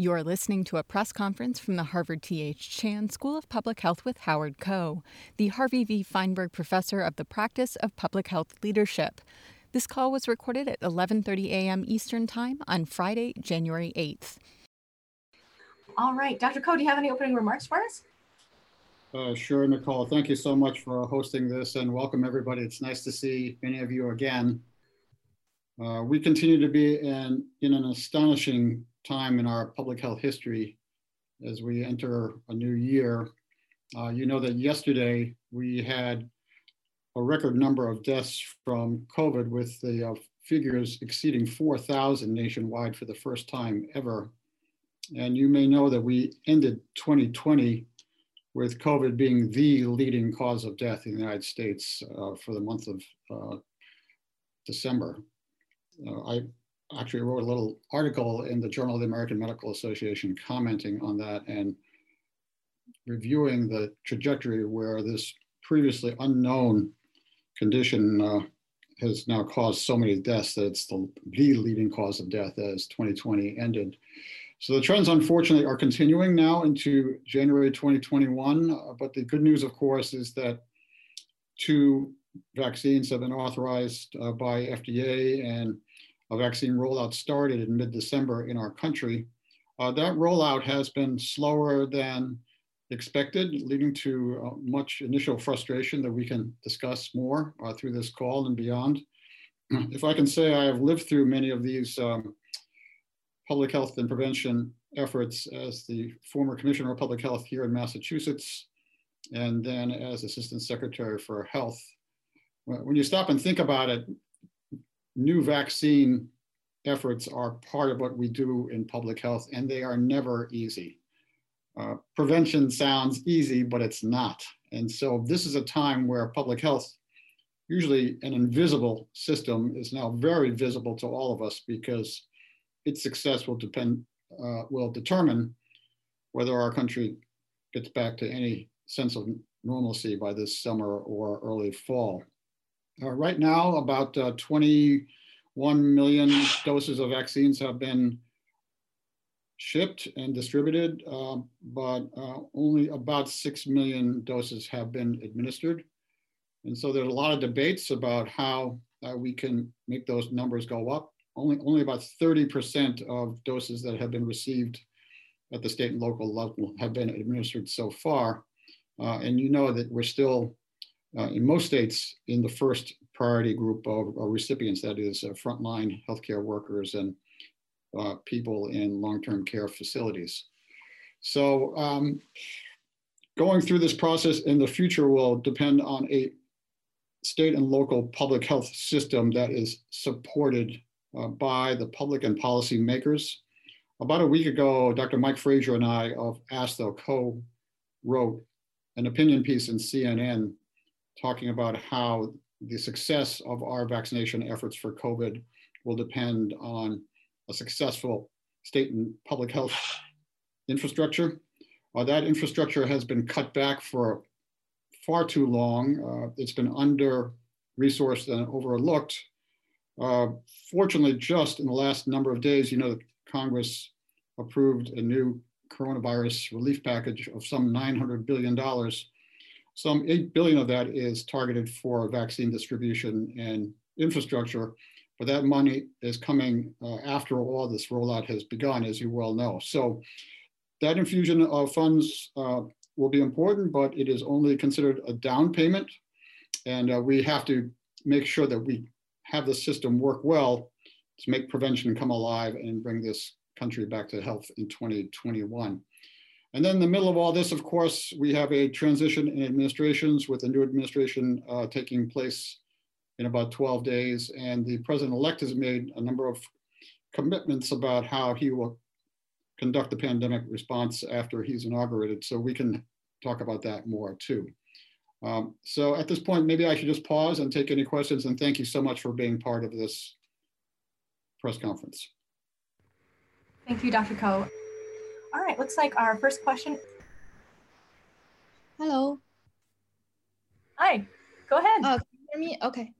You're listening to a press conference from the Harvard T.H. Chan School of Public Health with Howard Koh, the Harvey V. Fineberg Professor of the Practice of Public Health Leadership. This call was recorded at 11:30 a.m. Eastern Time on Friday, January 8th. All right, Dr. Koh, do you have any opening remarks for us? Uh, sure, Nicole. Thank you so much for hosting this and welcome everybody. It's nice to see many of you again. Uh, we continue to be in, in an astonishing time in our public health history as we enter a new year. Uh, you know that yesterday we had a record number of deaths from COVID with the uh, figures exceeding 4,000 nationwide for the first time ever. And you may know that we ended 2020 with COVID being the leading cause of death in the United States uh, for the month of uh, December. Uh, I actually wrote a little article in the Journal of the American Medical Association commenting on that and reviewing the trajectory where this previously unknown condition uh, has now caused so many deaths that it's the, the leading cause of death as 2020 ended. So the trends, unfortunately, are continuing now into January 2021. Uh, but the good news, of course, is that two vaccines have been authorized uh, by FDA and a vaccine rollout started in mid-December in our country. Uh, that rollout has been slower than expected, leading to uh, much initial frustration that we can discuss more uh, through this call and beyond. If I can say I have lived through many of these um, public health and prevention efforts as the former commissioner of public health here in Massachusetts, and then as assistant secretary for health. When you stop and think about it, new vaccine efforts are part of what we do in public health, and they are never easy. Uh, prevention sounds easy, but it's not. And so this is a time where public health, usually an invisible system, is now very visible to all of us because its success will depend, uh, will determine whether our country gets back to any sense of normalcy by this summer or early fall. Uh, right now, about uh, 21 million doses of vaccines have been shipped and distributed, uh, but uh, only about 6 million doses have been administered. And so there's a lot of debates about how uh, we can make those numbers go up. Only, only about 30% of doses that have been received at the state and local level have been administered so far. Uh, and you know that we're still uh, in most states in the first priority group of, of recipients, that is uh, frontline healthcare workers and uh, people in long-term care facilities. So um, going through this process in the future will depend on a state and local public health system that is supported uh, by the public and policy makers. About a week ago, Dr. Mike Fraser and I of ASTHO co-wrote an opinion piece in CNN talking about how the success of our vaccination efforts for COVID will depend on a successful state and public health infrastructure. Uh, that infrastructure has been cut back for far too long. Uh, it's been under resourced and overlooked. Uh, fortunately, just in the last number of days, you know, Congress approved a new coronavirus relief package of some $900 billion some 8 billion of that is targeted for vaccine distribution and infrastructure, but that money is coming uh, after all this rollout has begun, as you well know. So that infusion of funds uh, will be important, but it is only considered a down payment. And uh, we have to make sure that we have the system work well to make prevention come alive and bring this country back to health in 2021. And then in the middle of all this, of course, we have a transition in administrations with the new administration uh, taking place in about 12 days. And the president-elect has made a number of commitments about how he will conduct the pandemic response after he's inaugurated. So we can talk about that more too. Um, so at this point, maybe I should just pause and take any questions. And thank you so much for being part of this press conference. Thank you, Dr. Koh. All right, looks like our first question. Hello. Hi, go ahead. Uh, can you hear me? Okay.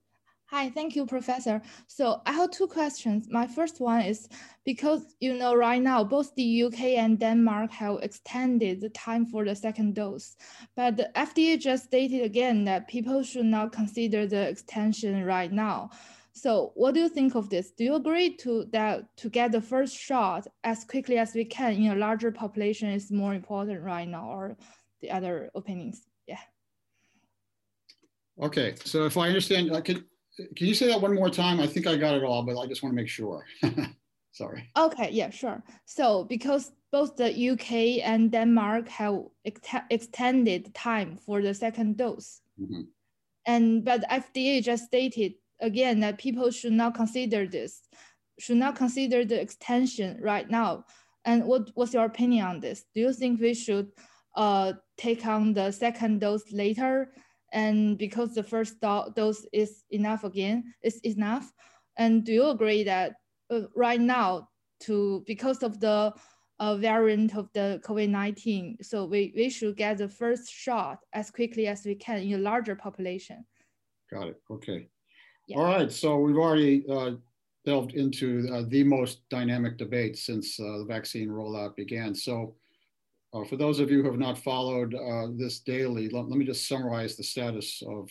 Hi, thank you, Professor. So I have two questions. My first one is because you know right now both the UK and Denmark have extended the time for the second dose, but the FDA just stated again that people should not consider the extension right now. So what do you think of this? Do you agree to that to get the first shot as quickly as we can in a larger population is more important right now, or the other opinions? Yeah. Okay, so if I understand, I could can you say that one more time? I think I got it all, but I just want to make sure. Sorry. Okay, yeah, sure. So because both the UK and Denmark have ex extended time for the second dose. Mm -hmm. And but FDA just stated again that people should not consider this, should not consider the extension right now. And what, what's your opinion on this? Do you think we should uh, take on the second dose later and because the first dose is enough again, is enough. And do you agree that uh, right now, to because of the uh, variant of the COVID-19, so we, we should get the first shot as quickly as we can in a larger population. Got it, okay. Yeah. All right, so we've already uh, delved into uh, the most dynamic debate since uh, the vaccine rollout began. So uh, for those of you who have not followed uh, this daily, let, let, me just summarize the status of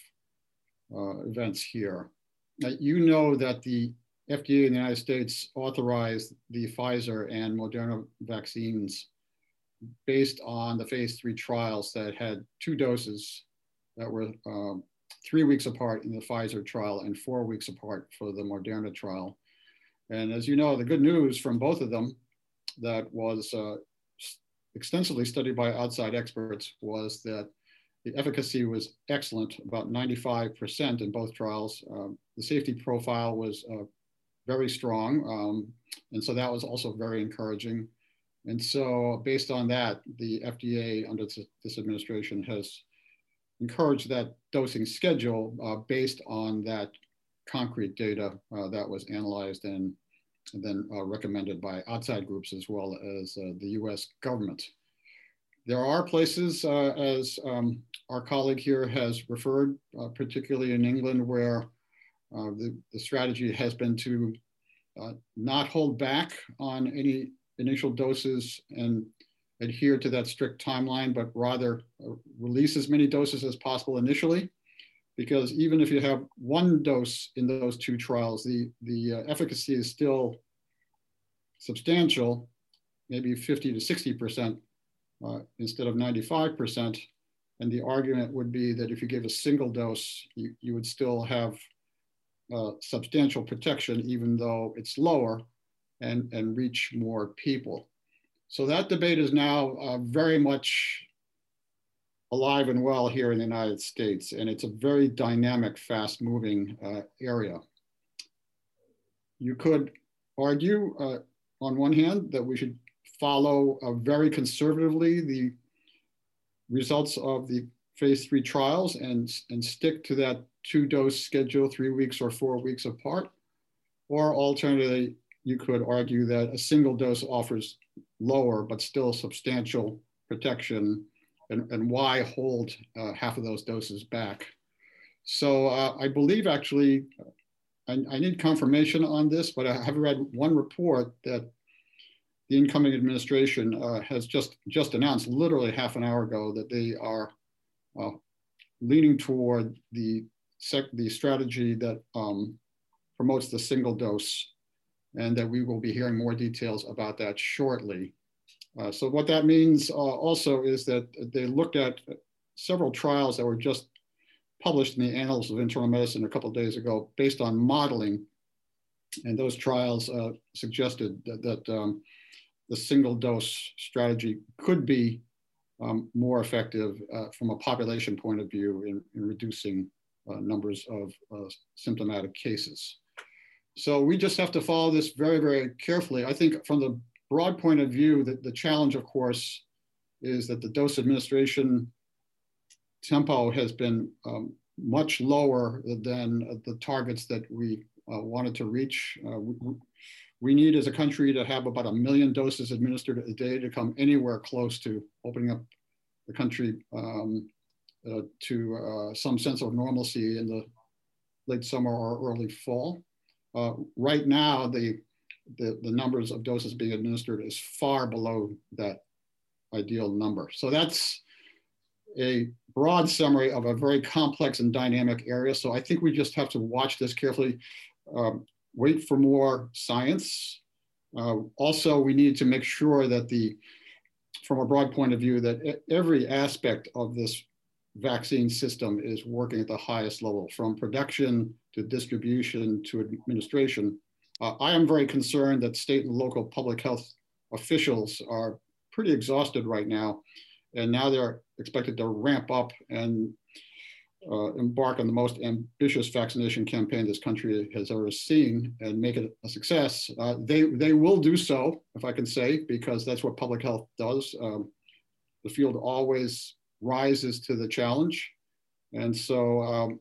uh, events here. you know that the FDA in the United States authorized the Pfizer and Moderna vaccines based on the phase three trials that had two doses that were um, three weeks apart in the Pfizer trial and four weeks apart for the Moderna trial. And as you know, the good news from both of them that was uh, extensively studied by outside experts was that the efficacy was excellent, about 95% in both trials. Um, the safety profile was uh, very strong. Um, and so that was also very encouraging. And so based on that, the FDA under this administration has encouraged that dosing schedule uh, based on that concrete data uh, that was analyzed and then uh, recommended by outside groups as well as uh, the US government. There are places, uh, as um, our colleague here has referred, uh, particularly in England, where the, the, strategy has been to not hold back on any initial doses and adhere to that strict timeline, but rather release as many doses as possible initially because even if you have one dose in those two trials, the, the uh, efficacy is still substantial, maybe 50 to 60% uh, instead of 95%. And the argument would be that if you give a single dose, you, you would still have uh, substantial protection, even though it's lower and, and reach more people. So that debate is now uh, very much alive and well here in the United States, and it's a very dynamic, fast moving uh, area. You could argue, uh, on one hand, that we should follow uh, very conservatively the results of the phase three trials and, and stick to that two dose schedule, three weeks or four weeks apart. Or alternatively, you could argue that a single dose offers lower but still substantial protection and, and why hold uh, half of those doses back. So uh, I believe actually, I, I, need confirmation on this, but I have read one report that the incoming administration uh, has just, just announced literally half an hour ago that they are uh, leaning toward the, the strategy that um, promotes the single dose and that we will be hearing more details about that shortly. Uh, so what that means uh, also is that they looked at several trials that were just published in the Annals of Internal Medicine a couple days ago based on modeling. And those trials uh, suggested that, that um, the single dose strategy could be um, more effective uh, from a population point of view in, in reducing uh, numbers of uh, symptomatic cases. So we just have to follow this very, very carefully. I think from the broad point of view, that the challenge, of course, is that the dose administration tempo has been um, much lower than the targets that we uh, wanted to reach. Uh, we, we, need as a country to have about a million doses administered a day to come anywhere close to opening up the country um, uh, to uh, some sense of normalcy in the late summer or early fall. Uh, right now, the, the, the numbers of doses being administered is far below that ideal number. So that's a broad summary of a very complex and dynamic area. So I think we just have to watch this carefully, um, wait for more science. Uh, also, we need to make sure that the, from a broad point of view, that every aspect of this vaccine system is working at the highest level, from production to distribution to administration. Uh, I am very concerned that state and local public health officials are pretty exhausted right now. And now they're expected to ramp up and uh, embark on the most ambitious vaccination campaign this country has ever seen and make it a success. Uh, they, they will do so, if I can say, because that's what public health does. Um, the field always rises to the challenge. And so um,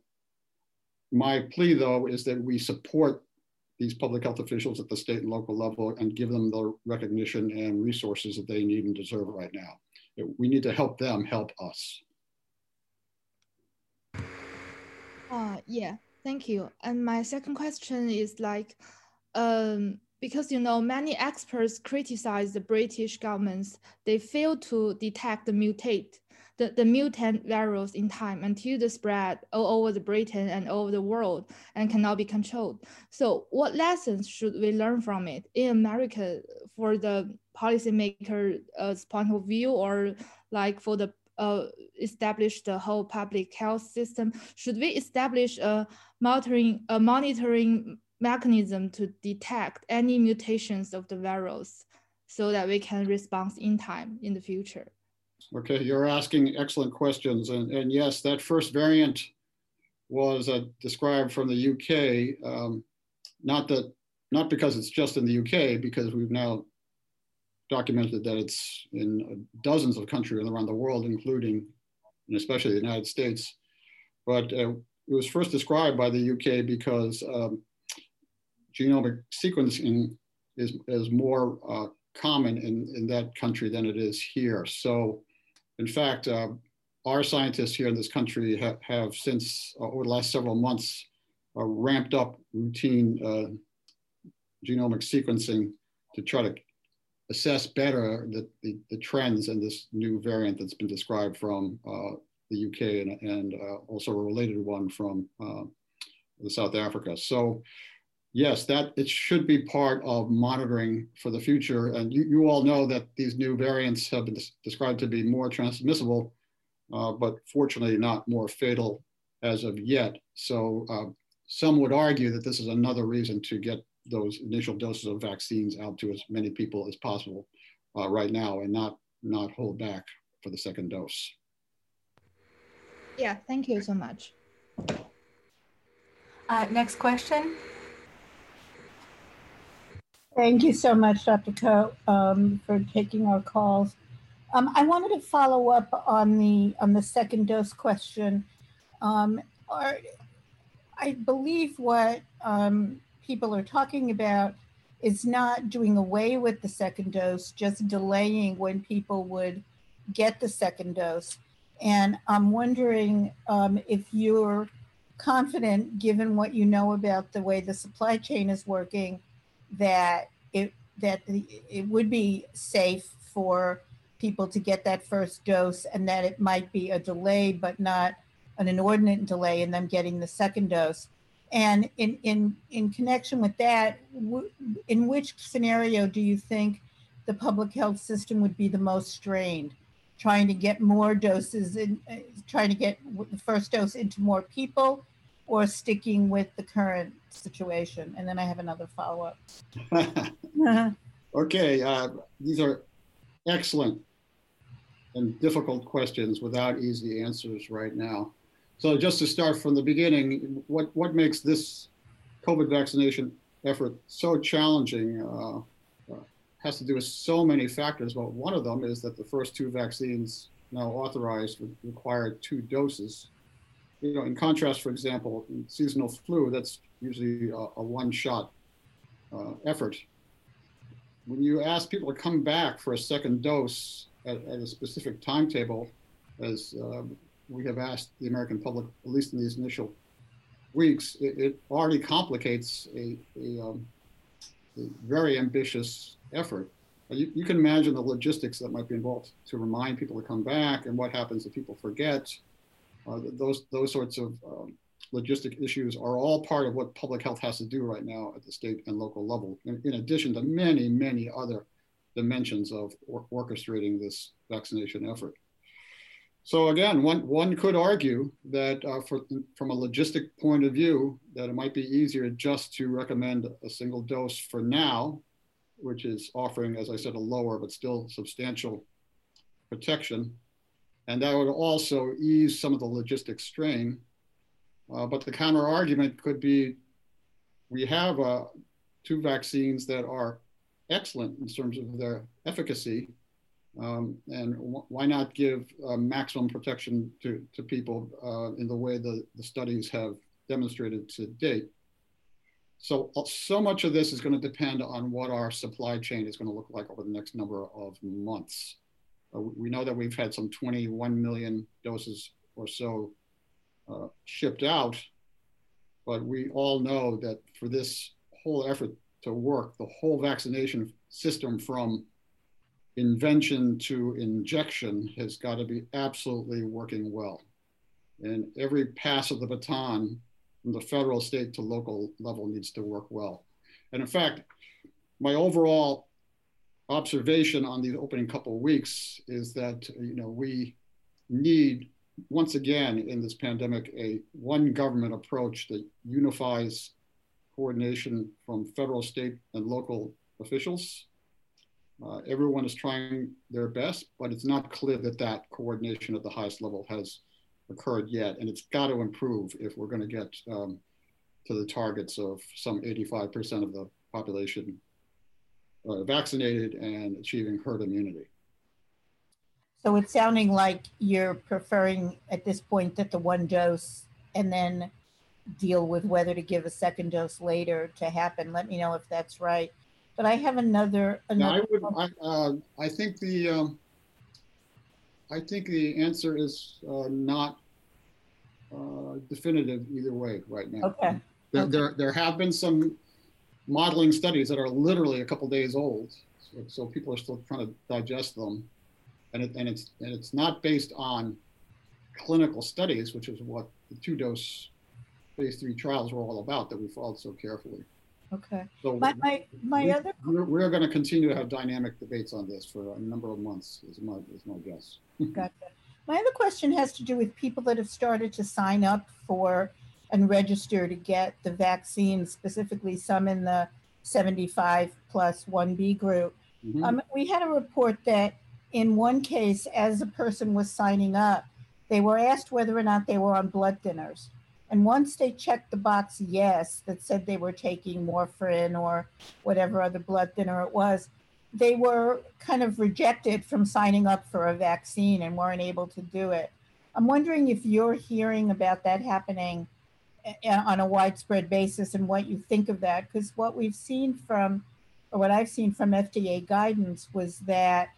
my plea though is that we support these public health officials at the state and local level and give them the recognition and resources that they need and deserve right now. We need to help them help us. Uh, yeah, thank you. And my second question is like, um, because you know many experts criticize the British governments, they fail to detect the mutate the, the mutant virus in time until the spread all over the Britain and all over the world and cannot be controlled. So what lessons should we learn from it in America for the policymaker's uh, point of view or like for the uh, establish the whole public health system? Should we establish a monitoring, a monitoring mechanism to detect any mutations of the virus so that we can respond in time in the future? Okay, you're asking excellent questions. And, and yes, that first variant was uh, described from the UK. Um, not that, not because it's just in the UK, because we've now documented that it's in dozens of countries around the world, including and especially the United States. But uh, it was first described by the UK because um, genomic sequencing is, is more uh, common in, in that country than it is here. So in fact, uh, our scientists here in this country ha have since uh, over the last several months uh, ramped up routine uh, genomic sequencing to try to assess better the, the, the, trends in this new variant that's been described from uh, the UK and, and also a related one from South Africa. So yes, that it should be part of monitoring for the future. And you, you all know that these new variants have been described to be more transmissible, uh, but fortunately not more fatal as of yet. So uh, some would argue that this is another reason to get those initial doses of vaccines out to as many people as possible uh, right now and not, not hold back for the second dose. Yeah, thank you so much. Uh, next question. Thank you so much, Dr. Koh, um, for taking our calls. Um, I wanted to follow up on the on the second dose question. Um, or, I believe what um, people are talking about is not doing away with the second dose, just delaying when people would get the second dose. And I'm wondering um, if you're confident, given what you know about the way the supply chain is working, that it that it would be safe for people to get that first dose and that it might be a delay but not an inordinate delay in them getting the second dose. And in in in connection with that in which scenario do you think the public health system would be the most strained? Trying to get more doses and uh, trying to get the first dose into more people or sticking with the current situation? And then I have another follow up. okay, uh, these are excellent and difficult questions without easy answers right now. So just to start from the beginning, what, what makes this COVID vaccination effort so challenging uh, uh, has to do with so many factors. But one of them is that the first two vaccines now authorized require two doses you know, in contrast, for example, seasonal flu, that's usually a, a one-shot uh, effort. When you ask people to come back for a second dose at, at a specific timetable, as uh, we have asked the American public, at least in these initial weeks, it, it already complicates a, a, um, a, very ambitious effort. You, you, can imagine the logistics that might be involved to remind people to come back and what happens if people forget. Uh, those, those sorts of um, logistic issues are all part of what public health has to do right now at the state and local level, in, in addition to many, many other dimensions of or orchestrating this vaccination effort. So again, one, one could argue that uh, for, from a logistic point of view, that it might be easier just to recommend a single dose for now, which is offering, as I said, a lower but still substantial protection. And that would also ease some of the logistic strain. Uh, but the counter argument could be, we have uh, two vaccines that are excellent in terms of their efficacy, um, and why not give uh, maximum protection to, to people uh, in the way the, the studies have demonstrated to date? So, uh, so much of this is going to depend on what our supply chain is going to look like over the next number of months. Uh, we know that we've had some 21 million doses or so uh, shipped out, but we all know that for this whole effort to work, the whole vaccination system from invention to injection has got to be absolutely working well. And every pass of the baton from the federal, state to local level needs to work well. And in fact, my overall observation on these opening couple of weeks is that you know we need once again in this pandemic a one government approach that unifies coordination from federal, state, and local officials uh, everyone is trying their best, but it's not clear that that coordination at the highest level has occurred yet. And it's got to improve if we're going to get um, to the targets of some 85% of the population uh, vaccinated and achieving herd immunity. So it's sounding like you're preferring at this point that the one dose and then deal with whether to give a second dose later to happen. Let me know if that's right. But I have another. another I would. I, uh, I think the. Um, I think the answer is uh, not uh, definitive either way right now. Okay. There, okay. there, there have been some modeling studies that are literally a couple days old, so, so, people are still trying to digest them, and it, and it's and it's not based on clinical studies, which is what the two-dose phase three trials were all about that we followed so carefully. Okay. So my, my, my we, other we're, we're going to continue to have dynamic debates on this for a number of months. Is my is my guess. gotcha. My other question has to do with people that have started to sign up for and register to get the vaccine, specifically some in the 75 plus 1B group. Mm-hmm. Um, we had a report that in one case, as a person was signing up, they were asked whether or not they were on blood thinners. And once they checked the box yes that said they were taking warfarin or whatever other blood thinner it was, they were kind of rejected from signing up for a vaccine and weren't able to do it. I'm wondering if you're hearing about that happening on a widespread basis and what you think of that. Because what we've seen from, or what I've seen from FDA guidance was that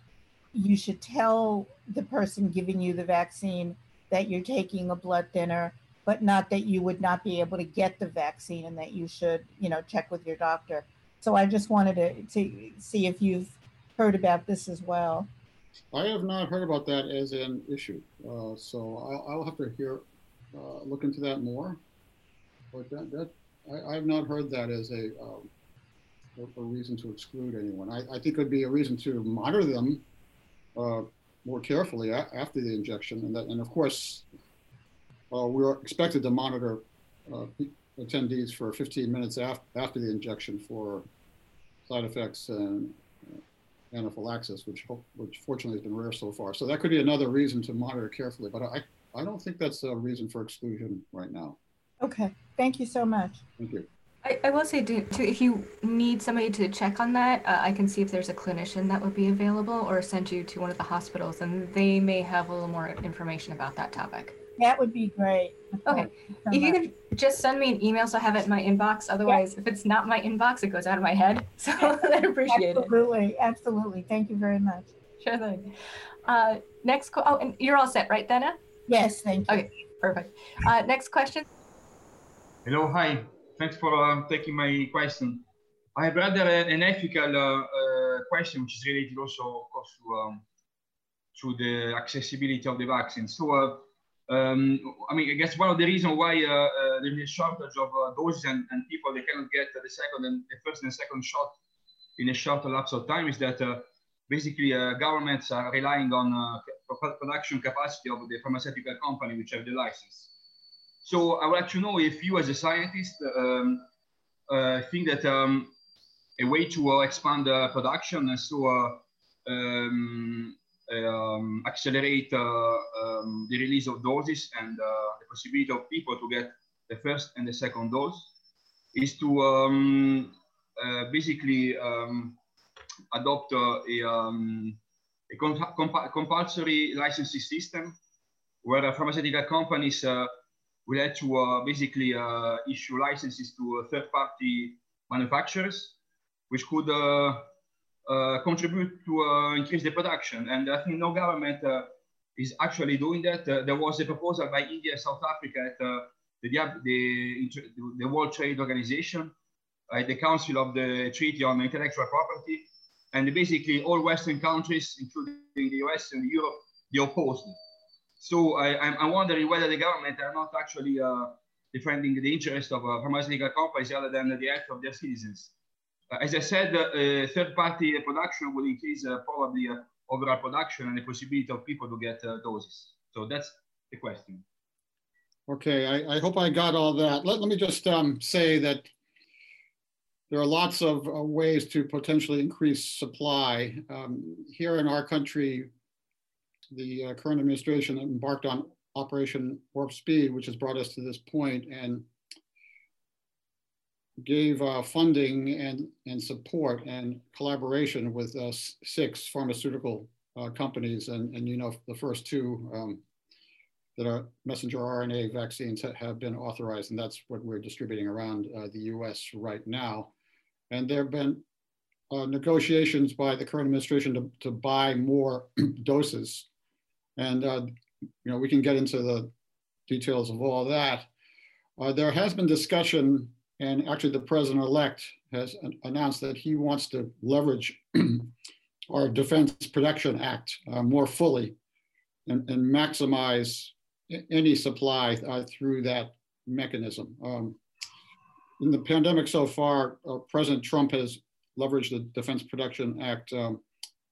you should tell the person giving you the vaccine that you're taking a blood thinner but not that you would not be able to get the vaccine and that you should, you know, check with your doctor. So I just wanted to, to see if you've heard about this as well. I have not heard about that as an issue. Uh, so I'll, I'll, have to hear, uh, look into that more. But that, that I, have not heard that as a, um, a, a, reason to exclude anyone. I, I, think it would be a reason to monitor them uh, more carefully after the injection. And, that, and of course, uh, we are expected to monitor uh, attendees for 15 minutes af after the injection for side effects and uh, anaphylaxis, which which fortunately has been rare so far. So that could be another reason to monitor carefully, but I, I don't think that's a reason for exclusion right now. Okay, thank you so much. Thank you. I, I will say too, if you need somebody to check on that, uh, I can see if there's a clinician that would be available or send you to one of the hospitals and they may have a little more information about that topic. That would be great. Okay. So if you could just send me an email so I have it in my inbox. Otherwise, if it's not my inbox, it goes out of my head. So I appreciate absolutely, it. Absolutely. Absolutely. Thank you very much. Sure thing. Uh, next, oh, and you're all set, right, Dana? Yes, thank you. Okay, perfect. Uh, next question. Hello, hi. Thanks for uh, taking my question. I have rather an ethical uh, uh, question, which is related also, of course, to, um, to the accessibility of the vaccine. So, uh, um, I mean, I guess one of the reasons why uh, uh, there is a shortage of doses and, and, people they cannot get the second and the first and second shot in a short lapse of time is that basically governments are relying on production capacity of the pharmaceutical company which have the license. So I would like to know if you, as a scientist, um, uh, think that um, a way to uh, expand uh, production and so uh, um, um, accelerate uh, um, the release of doses and uh, the possibility of people to get the first and the second dose is to um, basically adopt a, a comp compulsory licensing system where pharmaceutical companies we had to uh, basically uh, issue licenses to third-party manufacturers, which could uh, contribute to increase the production. And I think no government is actually doing that. there was a proposal by India and South Africa at the, the, the World Trade Organization, uh, the Council of the Treaty on Intellectual Property, and basically all Western countries, including the US and Europe, they opposed it. So I, am wondering whether the government are not actually uh, defending the interest of uh, pharmaceutical companies rather than the health of their citizens. Uh, as I said, uh, third-party production will increase uh, probably uh, overall production and the possibility of people to get doses. So that's the question. Okay, I, I, hope I got all that. Let, let me just um, say that there are lots of ways to potentially increase supply. Um, here in our country, the uh, current administration embarked on Operation Warp Speed, which has brought us to this point, and gave uh, funding and, and support and collaboration with uh, six pharmaceutical uh, companies. And, and you know, the first two um, that are messenger RNA vaccines have been authorized, and that's what we're distributing around uh, the US right now. And there have been uh, negotiations by the current administration to, to buy more doses and uh, you know we can get into the details of all that. Uh, there has been discussion, and actually the president-elect has announced that he wants to leverage our Defense Production Act uh, more fully and, and, maximize any supply uh, through that mechanism. Um, in the pandemic so far, uh, President Trump has leveraged the Defense Production Act um,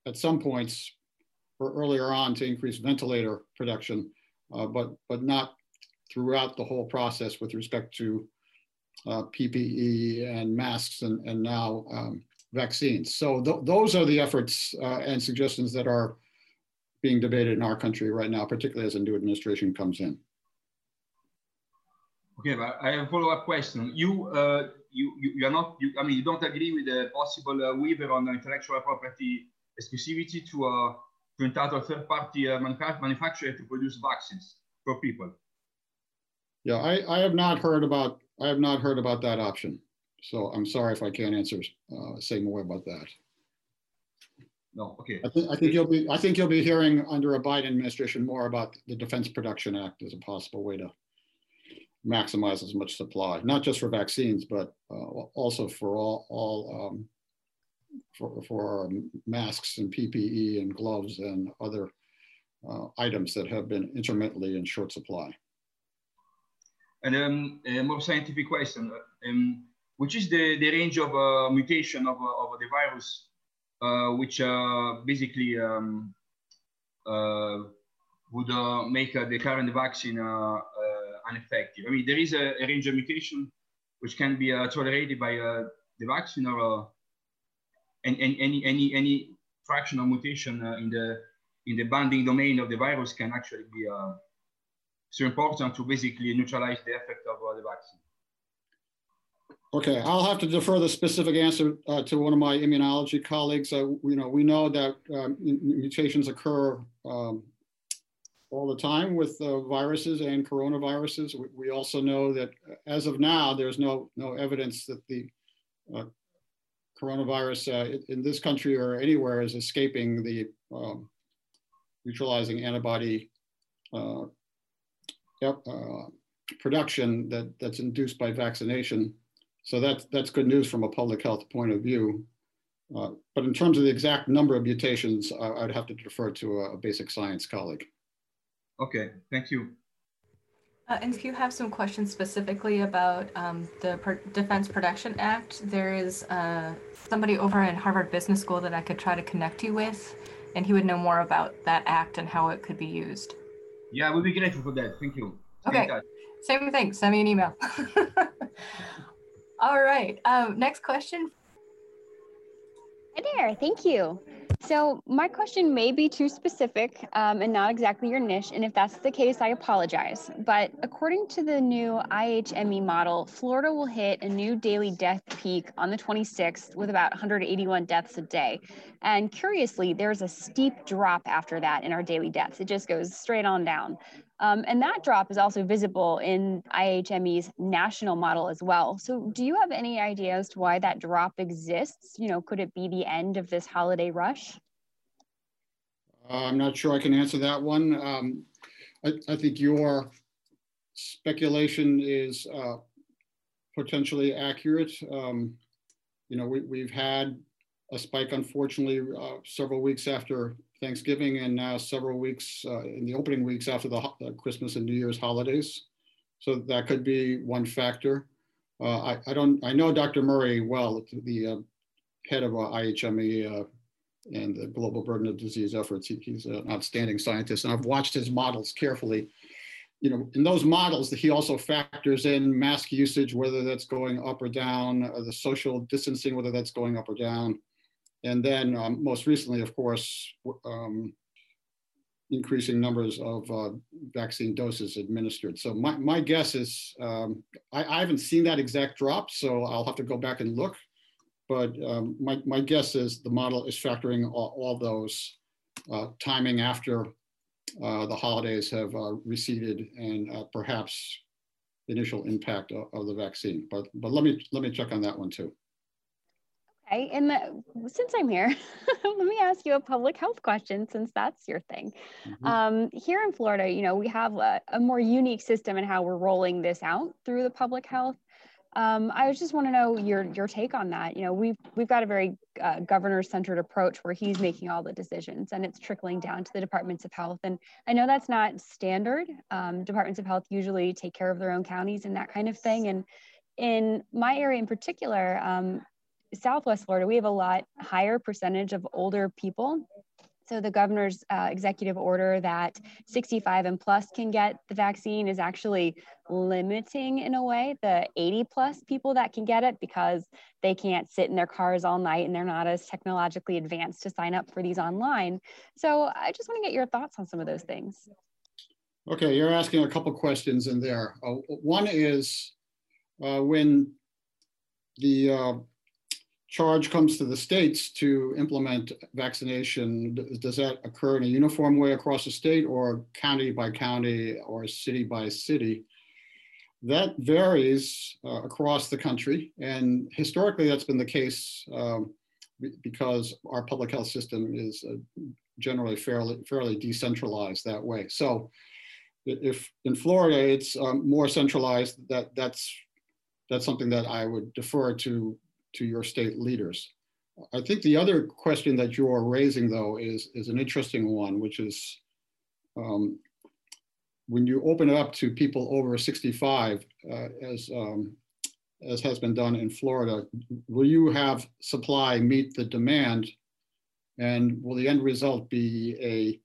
at some points or earlier on to increase ventilator production, uh, but, but not throughout the whole process with respect to uh, PPE and masks and, and now um, vaccines. So th those are the efforts uh, and suggestions that are being debated in our country right now, particularly as a new administration comes in. Okay, but I have a follow-up question. You, uh, you, you, you, are not, you, I mean, you don't agree with the possible uh, waiver on intellectual property exclusivity to diventato a third party uh, manufacturer to produce vaccines for people. Yeah, I, I have not heard about I have not heard about that option. So I'm sorry if I can't answer uh, say more about that. No, okay. I think I think you'll be I think you'll be hearing under a Biden administration more about the Defense Production Act as a possible way to maximize as much supply, not just for vaccines, but uh, also for all all um, for, for masks and PPE and gloves and other uh, items that have been intermittently in short supply. And um, a more scientific question, um, which is the, the range of uh, mutation of, uh, of the virus, uh, which uh, basically um, uh, would make the current vaccine ineffective? I mean, there is a, a, range of mutation which can be tolerated by the vaccine or and, and any any any fractional mutation uh, in the in the binding domain of the virus can actually be uh, so important to basically neutralize the effect of uh, the vaccine. Okay, I'll have to defer the specific answer uh, to one of my immunology colleagues. Uh, you know, we know that um, mutations occur um, all the time with uh, viruses and coronaviruses. We, we, also know that as of now, there's no no evidence that the coronavirus uh, in this country or anywhere is escaping the um, neutralizing antibody uh, uh, production that, that's induced by vaccination. So that's, that's good news from a public health point of view. Uh, but in terms of the exact number of mutations, I, I'd have to defer to a, a basic science colleague. Okay, thank you. Uh, and if you have some questions specifically about um, the Pro Defense Production Act, there is uh, somebody over at Harvard Business School that I could try to connect you with, and he would know more about that act and how it could be used. Yeah, we'll be grateful for that. Thank you. Okay, same thing. Send me an email. All right. Um, next question. Hi there. Thank you. So my question may be too specific um, and not exactly your niche. And if that's the case, I apologize. But according to the new IHME model, Florida will hit a new daily death peak on the 26th with about 181 deaths a day. And curiously, there's a steep drop after that in our daily deaths. It just goes straight on down. Um, and that drop is also visible in IHME's national model as well. So do you have any idea as to why that drop exists? You know, could it be the end of this holiday rush? Uh, I'm not sure I can answer that one. Um, I, I, think your speculation is uh, potentially accurate. Um, you know, we, we've had a spike, unfortunately, uh, several weeks after Thanksgiving and now several weeks uh, in the opening weeks after the Christmas and New Year's holidays. So that could be one factor. Uh, I, I, don't, I know Dr. Murray well, the uh, head of IHME and the global burden of disease efforts. He, he's an outstanding scientist and I've watched his models carefully. You know, in those models, he also factors in mask usage, whether that's going up or down, or the social distancing, whether that's going up or down. And then um, most recently, of course, um, increasing numbers of uh, vaccine doses administered. So my, my guess is, um, I, I, haven't seen that exact drop, so I'll have to go back and look. But um, my, my guess is the model is factoring all, all those uh, timing after uh, the holidays have uh, receded and uh, perhaps the initial impact of, of the vaccine. But, but let, me, let me check on that one too. Okay, and the, since I'm here, let me ask you a public health question since that's your thing. Mm-hmm. Um, here in Florida, you know, we have a, a, more unique system in how we're rolling this out through the public health. Um, I just want to know your your take on that. You know, we've we've got a very uh, governor-centered approach where he's making all the decisions, and it's trickling down to the departments of health. And I know that's not standard. Um, departments of health usually take care of their own counties and that kind of thing. And in my area in particular, um, Southwest Florida, we have a lot higher percentage of older people. So the governor's uh, executive order that 65 and plus can get the vaccine is actually limiting in a way the 80 plus people that can get it because they can't sit in their cars all night and they're not as technologically advanced to sign up for these online. So I just want to get your thoughts on some of those things. Okay, you're asking a couple questions in there. Uh, one is uh, when the uh, charge comes to the states to implement vaccination, does that occur in a uniform way across the state or county by county or city by city? That varies uh, across the country. And historically, that's been the case um, because our public health system is uh, generally fairly, fairly decentralized that way. So if in Florida it's um, more centralized, that, that's, that's something that I would defer to to your state leaders. I think the other question that you are raising, though, is, is an interesting one, which is um, when you open it up to people over 65, uh, as, um, as has been done in Florida, will you have supply meet the demand? And will the end result be a,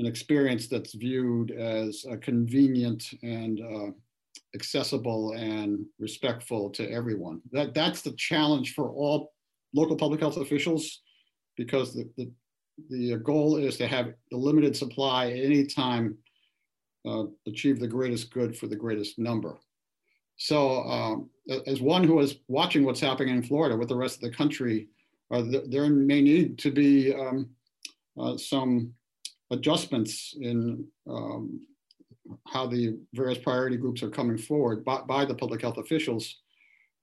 an experience that's viewed as convenient and uh, accessible and respectful to everyone. That, that's the challenge for all local public health officials because the, the, the goal is to have the limited supply at any time uh, achieve the greatest good for the greatest number. So um, as one who is watching what's happening in Florida with the rest of the country, uh, th there may need to be um, uh, some adjustments in um, how the various priority groups are coming forward by, by the public health officials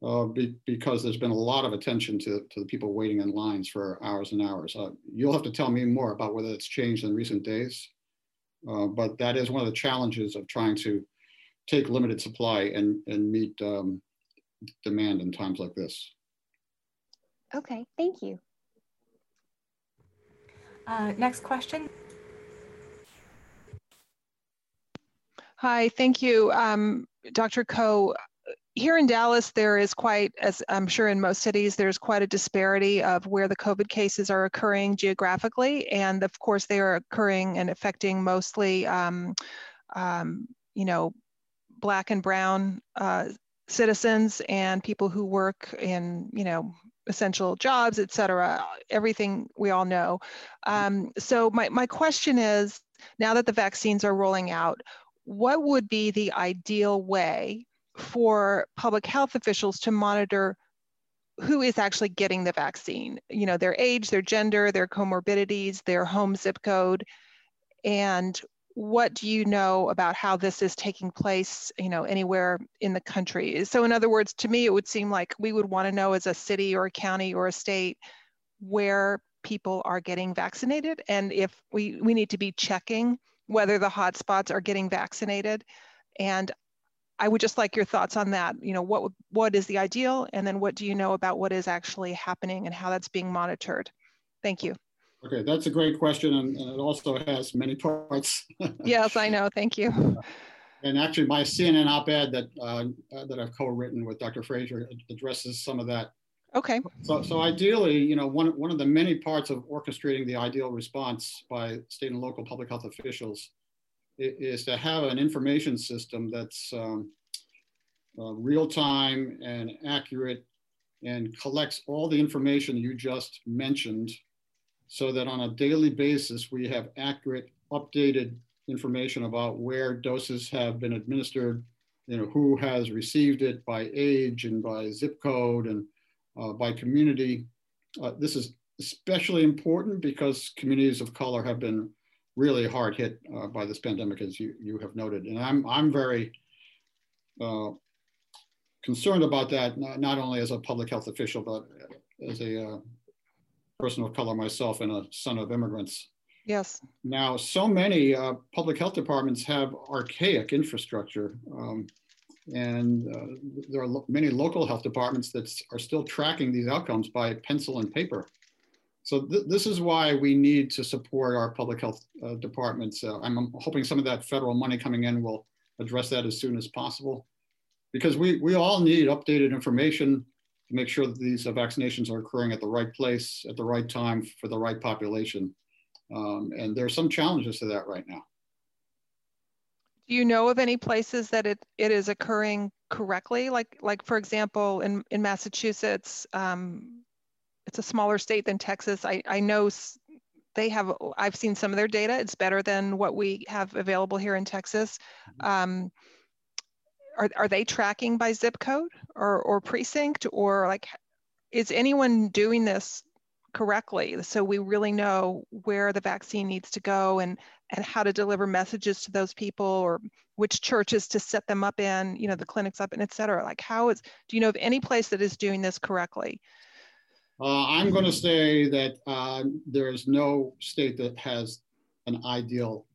uh, be, because there's been a lot of attention to, to the people waiting in lines for hours and hours. Uh, you'll have to tell me more about whether it's changed in recent days, uh, but that is one of the challenges of trying to take limited supply and, and meet um, demand in times like this. Okay, thank you. Uh, next question. Hi, thank you. Um, Dr. Koh, here in Dallas, there is quite, as I'm sure in most cities, there's quite a disparity of where the COVID cases are occurring geographically. And of course, they are occurring and affecting mostly, um, um, you know, Black and Brown uh, citizens and people who work in, you know, essential jobs, et cetera, everything we all know. Um, so my, my question is, now that the vaccines are rolling out, what would be the ideal way for public health officials to monitor who is actually getting the vaccine? You know, their age, their gender, their comorbidities, their home zip code, and what do you know about how this is taking place you know anywhere in the country? So in other words to me it would seem like we would want to know as a city or a county or a state where people are getting vaccinated. And if we we need to be checking whether the hotspots are getting vaccinated and i would just like your thoughts on that you know what what is the ideal and then what do you know about what is actually happening and how that's being monitored thank you Okay, that's a great question, and, and it also has many parts. yes, I know. Thank you. And actually, my CNN op-ed that uh, that I've co-written with Dr. Fraser addresses some of that. Okay. So, so ideally, you know, one one of the many parts of orchestrating the ideal response by state and local public health officials is to have an information system that's um, uh, real time and accurate and collects all the information you just mentioned so that on a daily basis, we have accurate, updated information about where doses have been administered, you know, who has received it by age and by zip code and by community. Uh, this is especially important because communities of color have been really hard hit uh, by this pandemic, as you, you have noted. And I'm, I'm very uh, concerned about that, not, not, only as a public health official, but as a uh, person of color myself and a son of immigrants. Yes. Now, so many uh, public health departments have archaic infrastructure. Um, and uh, there are lo many local health departments that are still tracking these outcomes by pencil and paper. So th this is why we need to support our public health uh, departments. Uh, I'm hoping some of that federal money coming in will address that as soon as possible because we, we all need updated information to make sure that these uh, vaccinations are occurring at the right place, at the right time for the right population. Um, and there are some challenges to that right now. Do you know of any places that it, it is occurring correctly? Like, like for example, in, in Massachusetts, um, it's a smaller state than Texas. I, I know they have, I've seen some of their data. It's better than what we have available here in Texas. Mm-hmm. Um, are, are they tracking by zip code or, or precinct or like is anyone doing this correctly so we really know where the vaccine needs to go and and how to deliver messages to those people or which churches to set them up in you know the clinics up and et cetera like how is do you know of any place that is doing this correctly uh, i'm going to say that uh, there is no state that has an ideal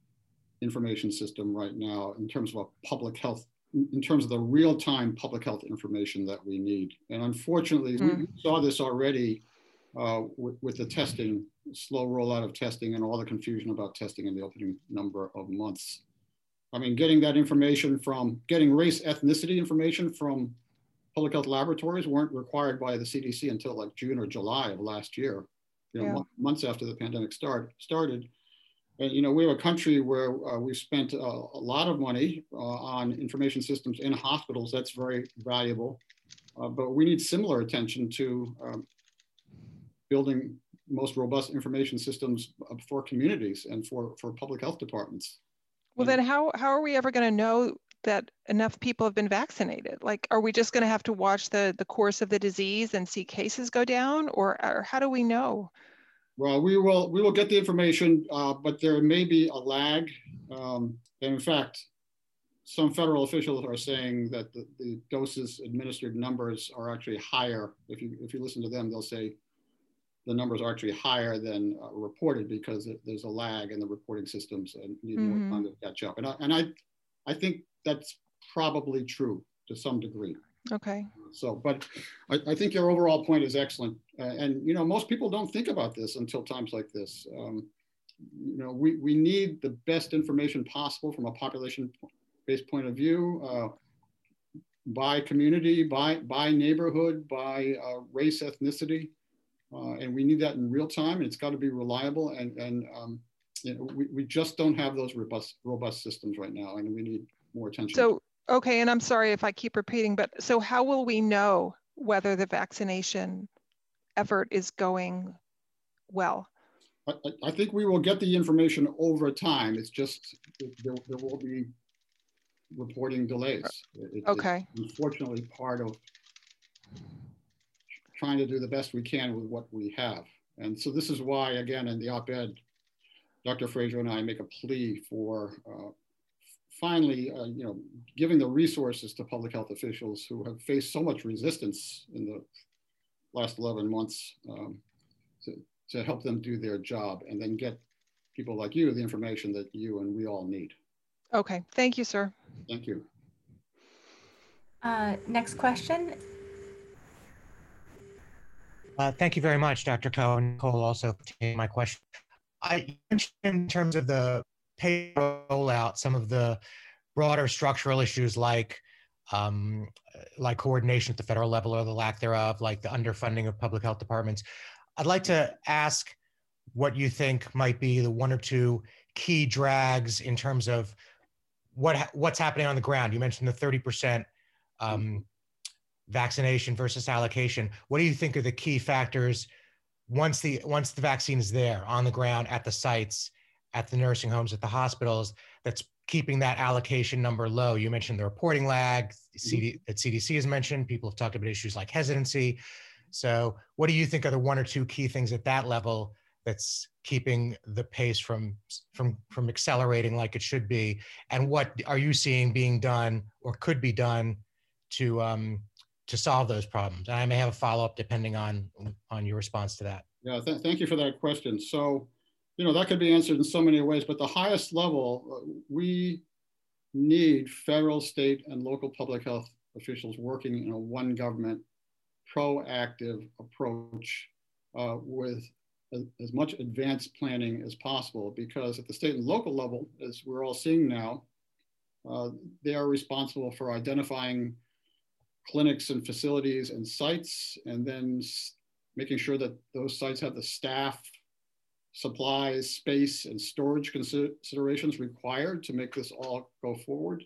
information system right now in terms of a public health in terms of the real-time public health information that we need. And unfortunately, mm. we hmm. saw this already uh, with, with, the testing, slow rollout of testing and all the confusion about testing in the opening number of months. I mean, getting that information from, getting race ethnicity information from public health laboratories weren't required by the CDC until like June or July of last year, you know, yeah. months after the pandemic start, started. And, you know, we have a country where uh, we've spent uh, a lot of money uh, on information systems in hospitals. That's very valuable. Uh, but we need similar attention to um, building most robust information systems uh, for communities and for, for public health departments. Well, then how, how are we ever going to know that enough people have been vaccinated? Like, are we just going to have to watch the, the course of the disease and see cases go down? Or, or how do we know? Well, we will we will get the information, uh, but there may be a lag. Um, and in fact, some federal officials are saying that the, the, doses administered numbers are actually higher. If you if you listen to them, they'll say the numbers are actually higher than uh, reported because there's a lag in the reporting systems and need mm-hmm. more time to catch up. And I, and I I think that's probably true to some degree. Okay. So, but I, I think your overall point is excellent. Uh, and, you know, most people don't think about this until times like this. Um, you know, we, we need the best information possible from a population-based point of view, uh, by community, by, by neighborhood, by uh, race, ethnicity. Uh, and we need that in real time. And it's got to be reliable. And, and um, you know, we, we just don't have those robust, robust systems right now. And we need more attention. So, okay. And I'm sorry if I keep repeating, but so how will we know whether the vaccination effort is going well? I, I think we will get the information over time. It's just there, there will be reporting delays. It, okay. unfortunately, part of trying to do the best we can with what we have. And so this is why, again, in the op-ed, Dr. Fraser and I make a plea for uh, finally, uh, you know, giving the resources to public health officials who have faced so much resistance in the last 11 months um, to, to help them do their job and then get people like you the information that you and we all need. Okay, thank you, sir. Thank you. Uh, next question. Uh, thank you very much, Dr. Koh and Nicole, also for my question. I mentioned in terms of the pay rollout, some of the broader structural issues like um, like coordination at the federal level or the lack thereof, like the underfunding of public health departments. I'd like to ask what you think might be the one or two key drags in terms of what what's happening on the ground. You mentioned the 30% um, vaccination versus allocation. What do you think are the key factors once the once the vaccine is there on the ground at the sites, at the nursing homes, at the hospitals, that's keeping that allocation number low? You mentioned the reporting lag CD, that CDC has mentioned. People have talked about issues like hesitancy. So, what do you think are the one or two key things at that level that's keeping the pace from from from accelerating like it should be? And what are you seeing being done or could be done to um, to solve those problems? And I may have a follow up depending on on your response to that. Yeah, th thank you for that question. So, you know, that could be answered in so many ways, but the highest level, uh, we need federal, state, and local public health officials working in a one government proactive approach uh, with as much advanced planning as possible because at the state and local level, as we're all seeing now, uh, they are responsible for identifying clinics and facilities and sites and then making sure that those sites have the staff, supplies, space, and storage considerations required to make this all go forward.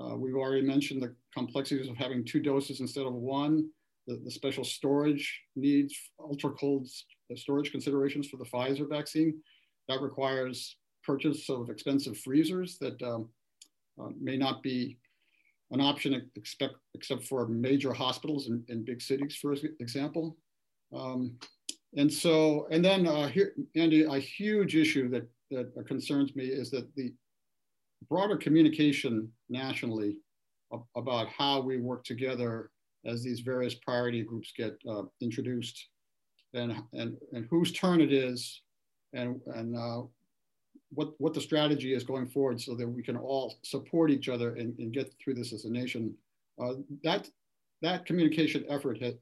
Uh, we've already mentioned the complexities of having two doses instead of one, the, the special storage needs, ultra cold storage considerations for the Pfizer vaccine. That requires purchase of expensive freezers that um, uh, may not be an option expect, except for major hospitals in, in big cities, for example. Um, and so, and then uh, here, Andy, a huge issue that, that concerns me is that the broader communication nationally about how we work together as these various priority groups get uh, introduced and, and, and whose turn it is and, and uh, what, what the strategy is going forward so that we can all support each other and, and get through this as a nation. Uh, that, that communication effort has,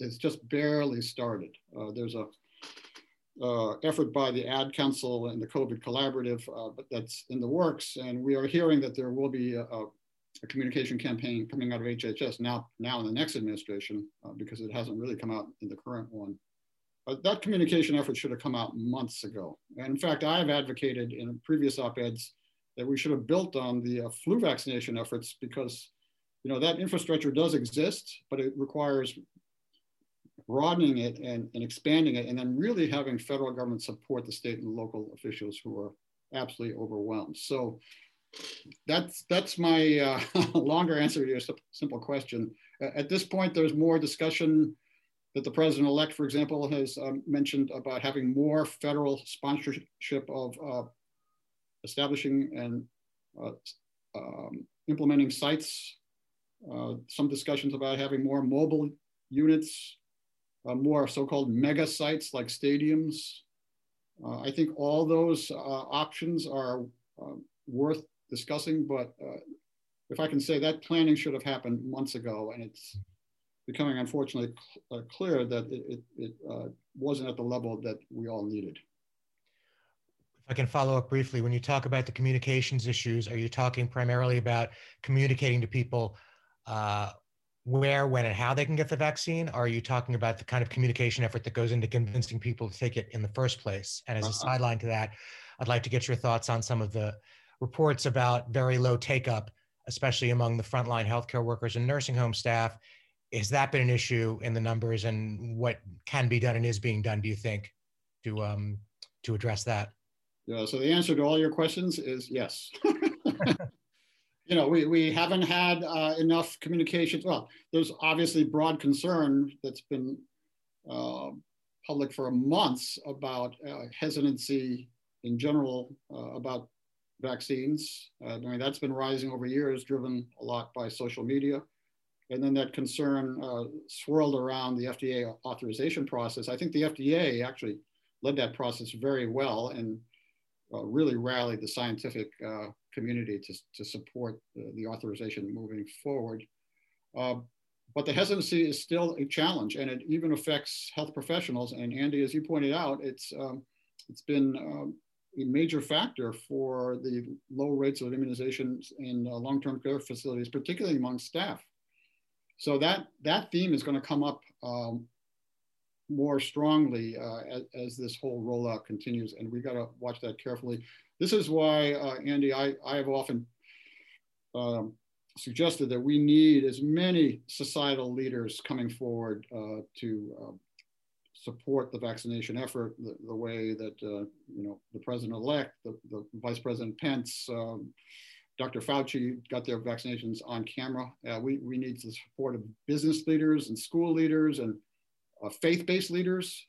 has just barely started. Uh, there's a uh, effort by the Ad Council and the COVID Collaborative, uh, that's in the works. And we are hearing that there will be a, a communication campaign coming out of HHS now, now in the next administration, uh, because it hasn't really come out in the current one. Uh, that communication effort should have come out months ago. And in fact, I have advocated in previous op-eds that we should have built on the uh, flu vaccination efforts because you know that infrastructure does exist, but it requires broadening it and, and expanding it, and then really having federal government support the state and local officials who are absolutely overwhelmed. So that's that's my uh, longer answer to your simple question. At this point, there's more discussion that the president-elect, for example, has um, mentioned about having more federal sponsorship of uh, establishing and uh, um, implementing sites. Uh, some discussions about having more mobile units, uh, more so-called mega sites like stadiums. Uh, I think all those uh, options are worth discussing, but if I can say that planning should have happened months ago, and it's becoming unfortunately cl uh, clear that it, it, it uh, wasn't at the level that we all needed. If I can follow up briefly, when you talk about the communications issues, are you talking primarily about communicating to people uh, where, when, and how they can get the vaccine? Or are you talking about the kind of communication effort that goes into convincing people to take it in the first place? And as a uh-huh. sideline to that, I'd like to get your thoughts on some of the reports about very low take up, especially among the frontline healthcare workers and nursing home staff. Has that been an issue in the numbers, and what can be done and is being done? Do you think to um, to address that? Yeah. So the answer to all your questions is yes. you know, we, we haven't had uh, enough communications. Well, there's obviously broad concern that's been uh, public for months about uh, hesitancy in general uh, about vaccines. Uh, I mean, that's been rising over years, driven a lot by social media. And then that concern uh, swirled around the FDA authorization process. I think the FDA actually led that process very well and really rallied the scientific community to, to support the, the authorization moving forward. Uh, but the hesitancy is still a challenge and it even affects health professionals. And Andy, as you pointed out, it's, um, it's been um, a major factor for the low rates of immunizations in uh, long-term care facilities, particularly among staff. So that, that theme is going to come up um, more strongly uh, as, as, this whole rollout continues, and we've got to watch that carefully. This is why, uh, Andy, I, I have often um, suggested that we need as many societal leaders coming forward uh, to uh, support the vaccination effort the, the way that, uh, you know, the president-elect, the, the, Vice President Pence, um, Dr. Fauci got their vaccinations on camera. Uh, we, we need the support of business leaders and school leaders and uh, faith-based leaders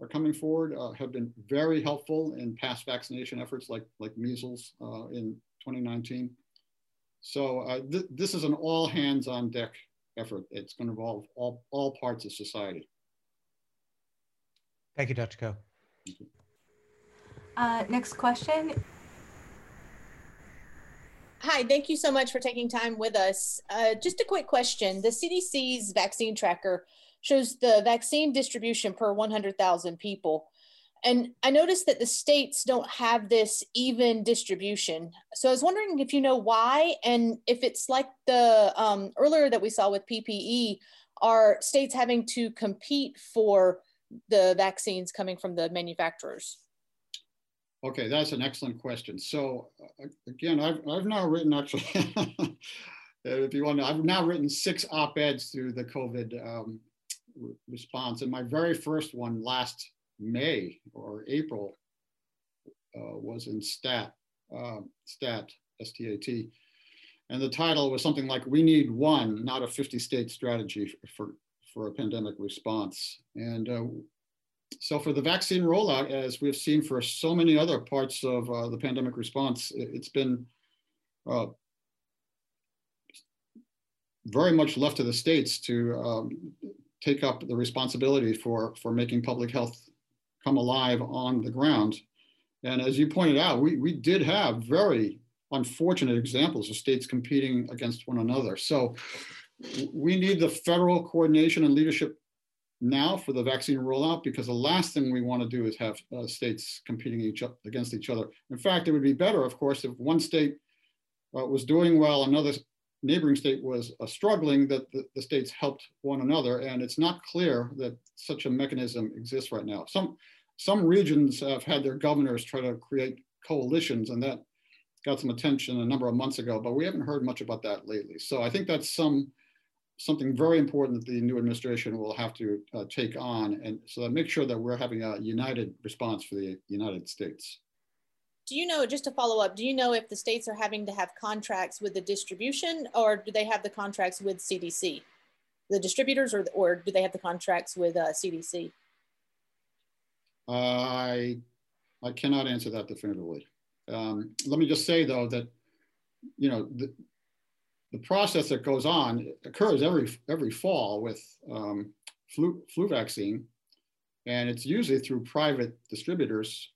are coming forward uh, have been very helpful in past vaccination efforts like, like measles uh, in 2019. So uh, th this is an all hands on deck effort. It's going to involve all, all parts of society. Thank you, Dr. Koh. Uh, next question. Hi, thank you so much for taking time with us. Uh, just a quick question. The CDC's vaccine tracker shows the vaccine distribution per 100,000 people. And I noticed that the states don't have this even distribution. So I was wondering if you know why, and if it's like the um, earlier that we saw with PPE, are states having to compete for the vaccines coming from the manufacturers? Okay, that's an excellent question. So uh, again, I've, I've now written actually, if you want to, I've now written six op-eds through the COVID um, response. And my very first one last May or April uh, was in STAT, uh, STAT, S-T-A-T. And the title was something like, we need one, not a 50 state strategy for, for a pandemic response. And uh, so for the vaccine rollout, as we've seen for so many other parts of uh, the pandemic response, it's been uh, very much left to the states to um, take up the responsibility for, for making public health come alive on the ground. And as you pointed out, we, we did have very unfortunate examples of states competing against one another. So we need the federal coordination and leadership now for the vaccine rollout because the last thing we want to do is have uh, states competing each against each other. In fact, it would be better, of course, if one state uh, was doing well, another neighboring state was uh, struggling, that the, the, states helped one another. And it's not clear that such a mechanism exists right now. Some, some regions have had their governors try to create coalitions and that got some attention a number of months ago, but we haven't heard much about that lately. So I think that's some something very important that the new administration will have to uh, take on and so that make sure that we're having a united response for the United States do you know, just to follow up, do you know if the states are having to have contracts with the distribution or do they have the contracts with CDC? The distributors or, or do they have the contracts with uh, CDC? I, I cannot answer that definitively. Um, let me just say though that, you know, the, the process that goes on occurs every, every fall with um, flu, flu vaccine. And it's usually through private distributors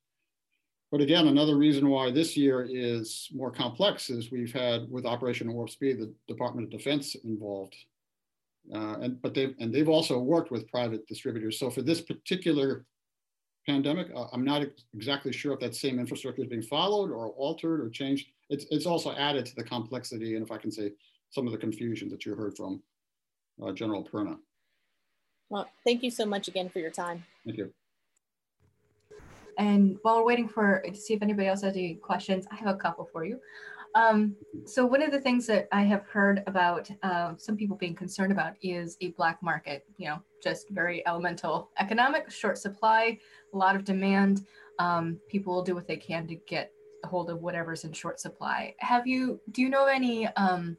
but again, another reason why this year is more complex is we've had with Operation Warp Speed, the Department of Defense involved. Uh, and but they've and they've also worked with private distributors. So for this particular pandemic, uh, I'm not exactly sure if that same infrastructure is being followed or altered or changed. It's it's also added to the complexity and if I can say some of the confusion that you heard from uh, General Perna. Well, thank you so much again for your time. Thank you. And while we're waiting for to see if anybody else has any questions, I have a couple for you. Um, so one of the things that I have heard about uh, some people being concerned about is a black market, you know, just very elemental economic, short supply, a lot of demand. Um, people will do what they can to get a hold of whatever's in short supply. Have you, do you know any um,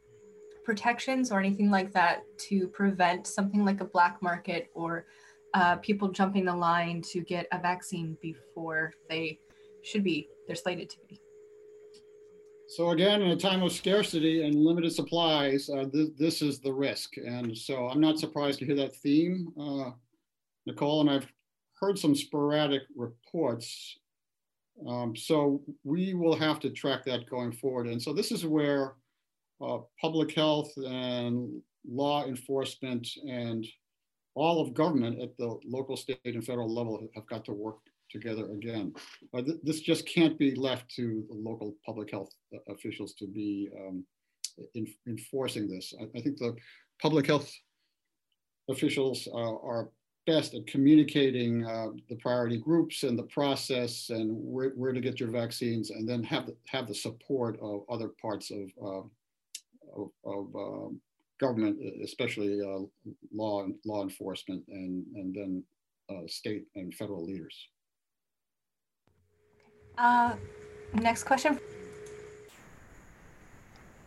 protections or anything like that to prevent something like a black market or uh, people jumping the line to get a vaccine before they should be, they're slated to be. So again, in a time of scarcity and limited supplies, uh, th this is the risk. And so I'm not surprised to hear that theme, uh, Nicole, and I've heard some sporadic reports. Um, so we will have to track that going forward. And so this is where uh, public health and law enforcement and all of government at the local, state, and federal level have got to work together again. Th this just can't be left to the local public health uh, officials to be um, in, enforcing this. I, I, think the public health officials uh, are best at communicating uh, the priority groups and the process and where, where to get your vaccines and then have the, have the support of other parts of, uh, of, of um, government, especially uh, law law enforcement and and then uh, state and federal leaders. Uh, next question.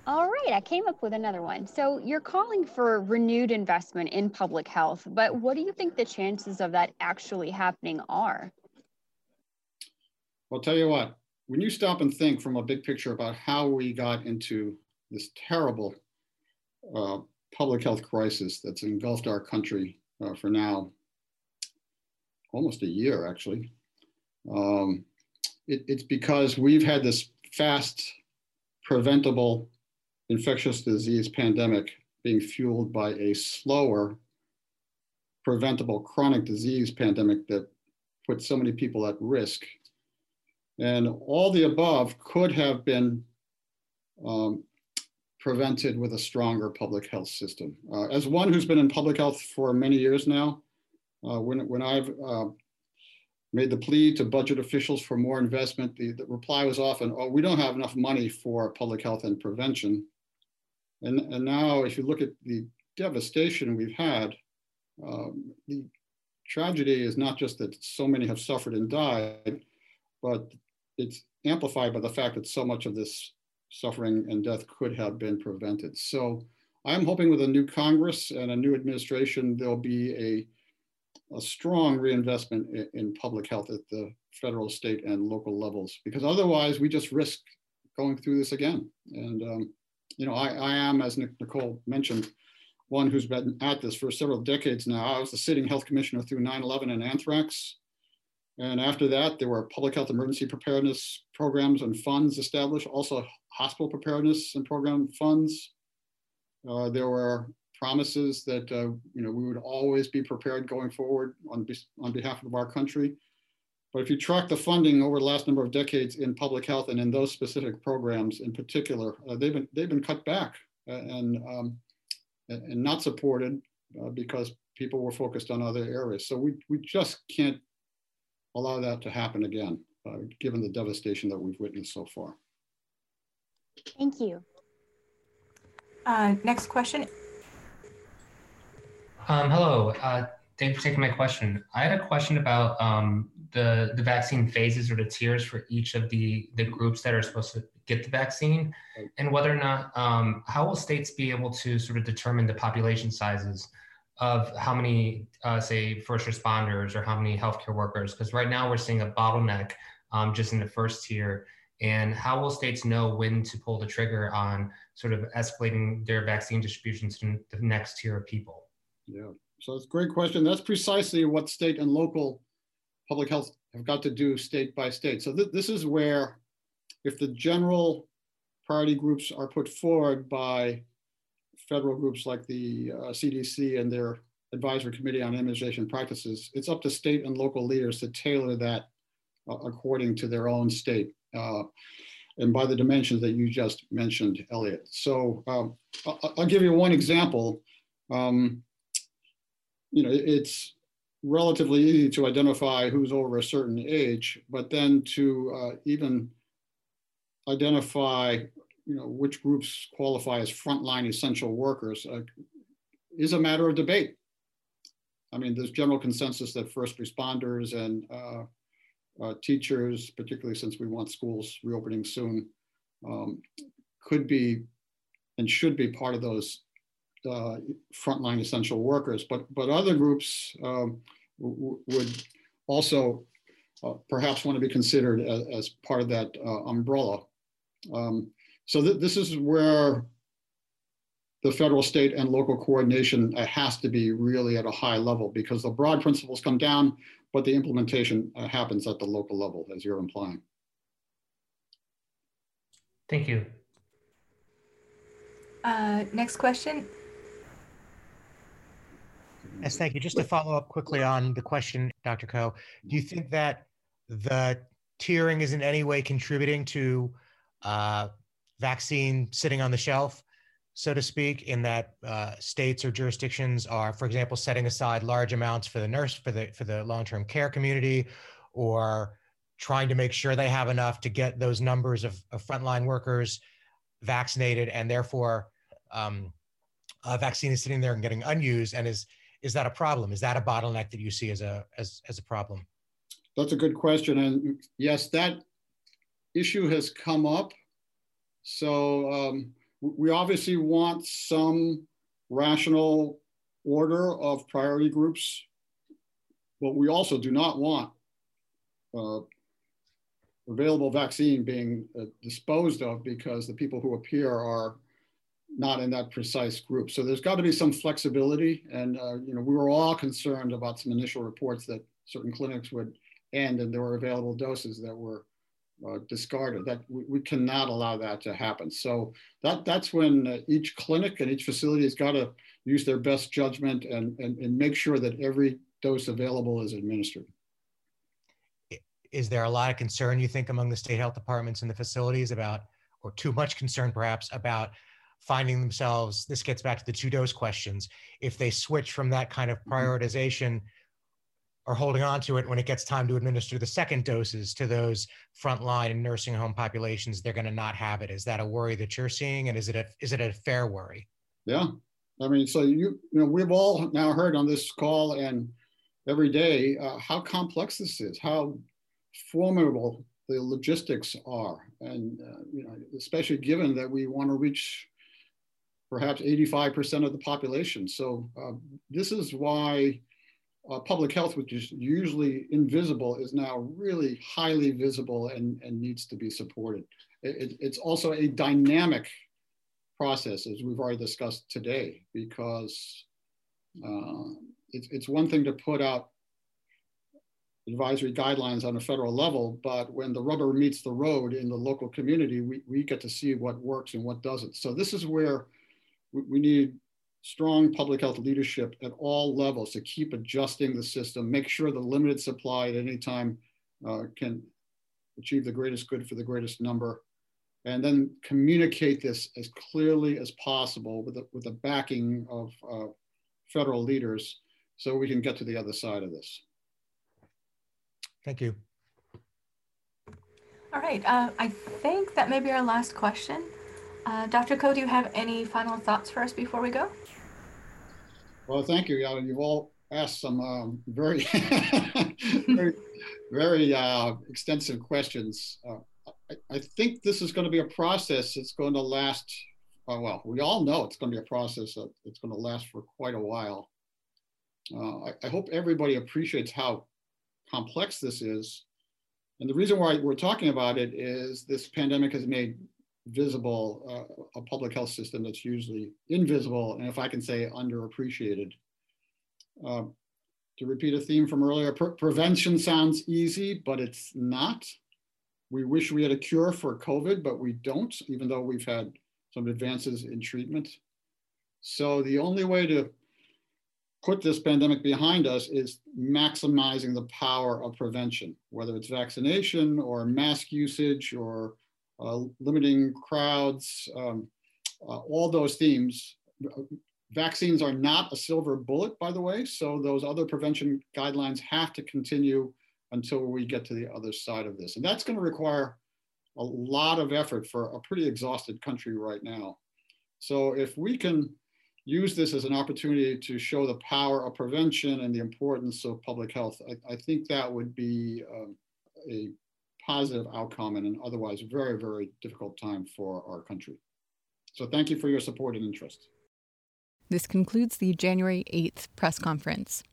All right, I came up with another one. So you're calling for renewed investment in public health, but what do you think the chances of that actually happening are? I'll tell you what, when you stop and think from a big picture about how we got into this terrible uh, public health crisis that's engulfed our country uh, for now almost a year, actually. Um, it, it's because we've had this fast, preventable infectious disease pandemic being fueled by a slower, preventable chronic disease pandemic that put so many people at risk. And all the above could have been um, prevented with a stronger public health system. Uh, as one who's been in public health for many years now, uh, when, when I've uh, made the plea to budget officials for more investment, the, the, reply was often, oh, we don't have enough money for public health and prevention. And, and now if you look at the devastation we've had, um, the tragedy is not just that so many have suffered and died, but it's amplified by the fact that so much of this suffering and death could have been prevented. So I'm hoping with a new Congress and a new administration, there'll be a, a strong reinvestment in, in public health at the federal, state, and local levels, because otherwise we just risk going through this again. And, um, you know, I, I am, as Nicole mentioned, one who's been at this for several decades now. I was the sitting health commissioner through 9-11 and anthrax. And after that, there were public health emergency preparedness programs and funds established, also hospital preparedness and program funds. Uh, there were promises that uh, you know we would always be prepared going forward on, be on behalf of our country. But if you track the funding over the last number of decades in public health and in those specific programs in particular, uh, they've been they've been cut back and um, and not supported uh, because people were focused on other areas. So we we just can't allow that to happen again, uh, given the devastation that we've witnessed so far. Thank you. Uh, next question. Um, hello, uh, thanks for taking my question. I had a question about um, the, the vaccine phases or the tiers for each of the, the groups that are supposed to get the vaccine and whether or not, um, how will states be able to sort of determine the population sizes of how many, uh, say, first responders or how many healthcare workers? Because right now we're seeing a bottleneck um, just in the first tier. And how will states know when to pull the trigger on sort of escalating their vaccine distribution to the next tier of people? Yeah, so it's a great question. That's precisely what state and local public health have got to do state by state. So th this is where if the general priority groups are put forward by federal groups like the uh, CDC and their advisory committee on immunization practices, it's up to state and local leaders to tailor that uh, according to their own state. Uh, and by the dimensions that you just mentioned, Elliot. So um, I'll, give you one example. Um, you know, it's relatively easy to identify who's over a certain age, but then to uh, even identify, you know, which groups qualify as frontline essential workers uh, is a matter of debate. I mean, there's general consensus that first responders and uh, uh, teachers, particularly since we want schools reopening soon, um, could be and should be part of those uh, frontline essential workers. But but other groups um, would also uh, perhaps want to be considered as, as part of that uh, umbrella. Um, so th this is where the federal, state, and local coordination uh, has to be really at a high level because the broad principles come down, but the implementation uh, happens at the local level, as you're implying. Thank you. Uh, next question. Yes, thank you. Just to follow up quickly on the question, Dr. Koh, do you think that the tiering is in any way contributing to uh, vaccine sitting on the shelf, so to speak, in that uh, states or jurisdictions are, for example, setting aside large amounts for the nurse for the for the long-term care community, or trying to make sure they have enough to get those numbers of, of frontline workers vaccinated, and therefore um, a vaccine is sitting there and getting unused, and is is that a problem? Is that a bottleneck that you see as a as as a problem? That's a good question, and yes, that issue has come up. So um, we obviously want some rational order of priority groups, but we also do not want uh, available vaccine being uh, disposed of because the people who appear are not in that precise group. So there's got to be some flexibility. And, uh, you know, we were all concerned about some initial reports that certain clinics would end and there were available doses that were uh, discarded. That we, we, cannot allow that to happen. So that that's when uh, each clinic and each facility has got to use their best judgment and, and, and make sure that every dose available is administered. Is there a lot of concern, you think, among the state health departments and the facilities about, or too much concern perhaps, about finding themselves, this gets back to the two dose questions, if they switch from that kind of mm-hmm. prioritization or holding on to it when it gets time to administer the second doses to those frontline and nursing home populations, they're going to not have it. Is that a worry that you're seeing? And is it a, is it a fair worry? Yeah. I mean, so you, you know, we've all now heard on this call and every day uh, how complex this is, how formidable the logistics are. And, uh, you know, especially given that we want to reach perhaps 85% of the population. So uh, this is why uh, public health, which is usually invisible, is now really highly visible and, and needs to be supported. It, it's also a dynamic process, as we've already discussed today, because uh, it's, it's one thing to put out advisory guidelines on a federal level, but when the rubber meets the road in the local community, we, we get to see what works and what doesn't. So this is where we, we need strong public health leadership at all levels to keep adjusting the system, make sure the limited supply at any time uh, can achieve the greatest good for the greatest number, and then communicate this as clearly as possible with the, with the backing of uh, federal leaders so we can get to the other side of this. Thank you. All right, uh, I think that may be our last question. Uh, Dr. Koh, do you have any final thoughts for us before we go? Well, thank you. You've all asked some um, very, very, very uh, extensive questions. Uh, I, I, think this is going to be a process that's going to last, uh, well, we all know it's going to be a process that's going to last for quite a while. Uh, I, I hope everybody appreciates how complex this is. And the reason why we're talking about it is this pandemic has made visible, uh, a public health system that's usually invisible, and if I can say underappreciated. Uh, to repeat a theme from earlier, pre prevention sounds easy, but it's not. We wish we had a cure for COVID, but we don't, even though we've had some advances in treatment. So the only way to put this pandemic behind us is maximizing the power of prevention, whether it's vaccination or mask usage or limiting crowds, um, uh, all those themes. Vaccines are not a silver bullet, by the way, so those other prevention guidelines have to continue until we get to the other side of this. And that's going to require a lot of effort for a pretty exhausted country right now. So if we can use this as an opportunity to show the power of prevention and the importance of public health, I, I think that would be um, a positive outcome in an otherwise very, very difficult time for our country. So thank you for your support and interest. This concludes the January 8th press conference.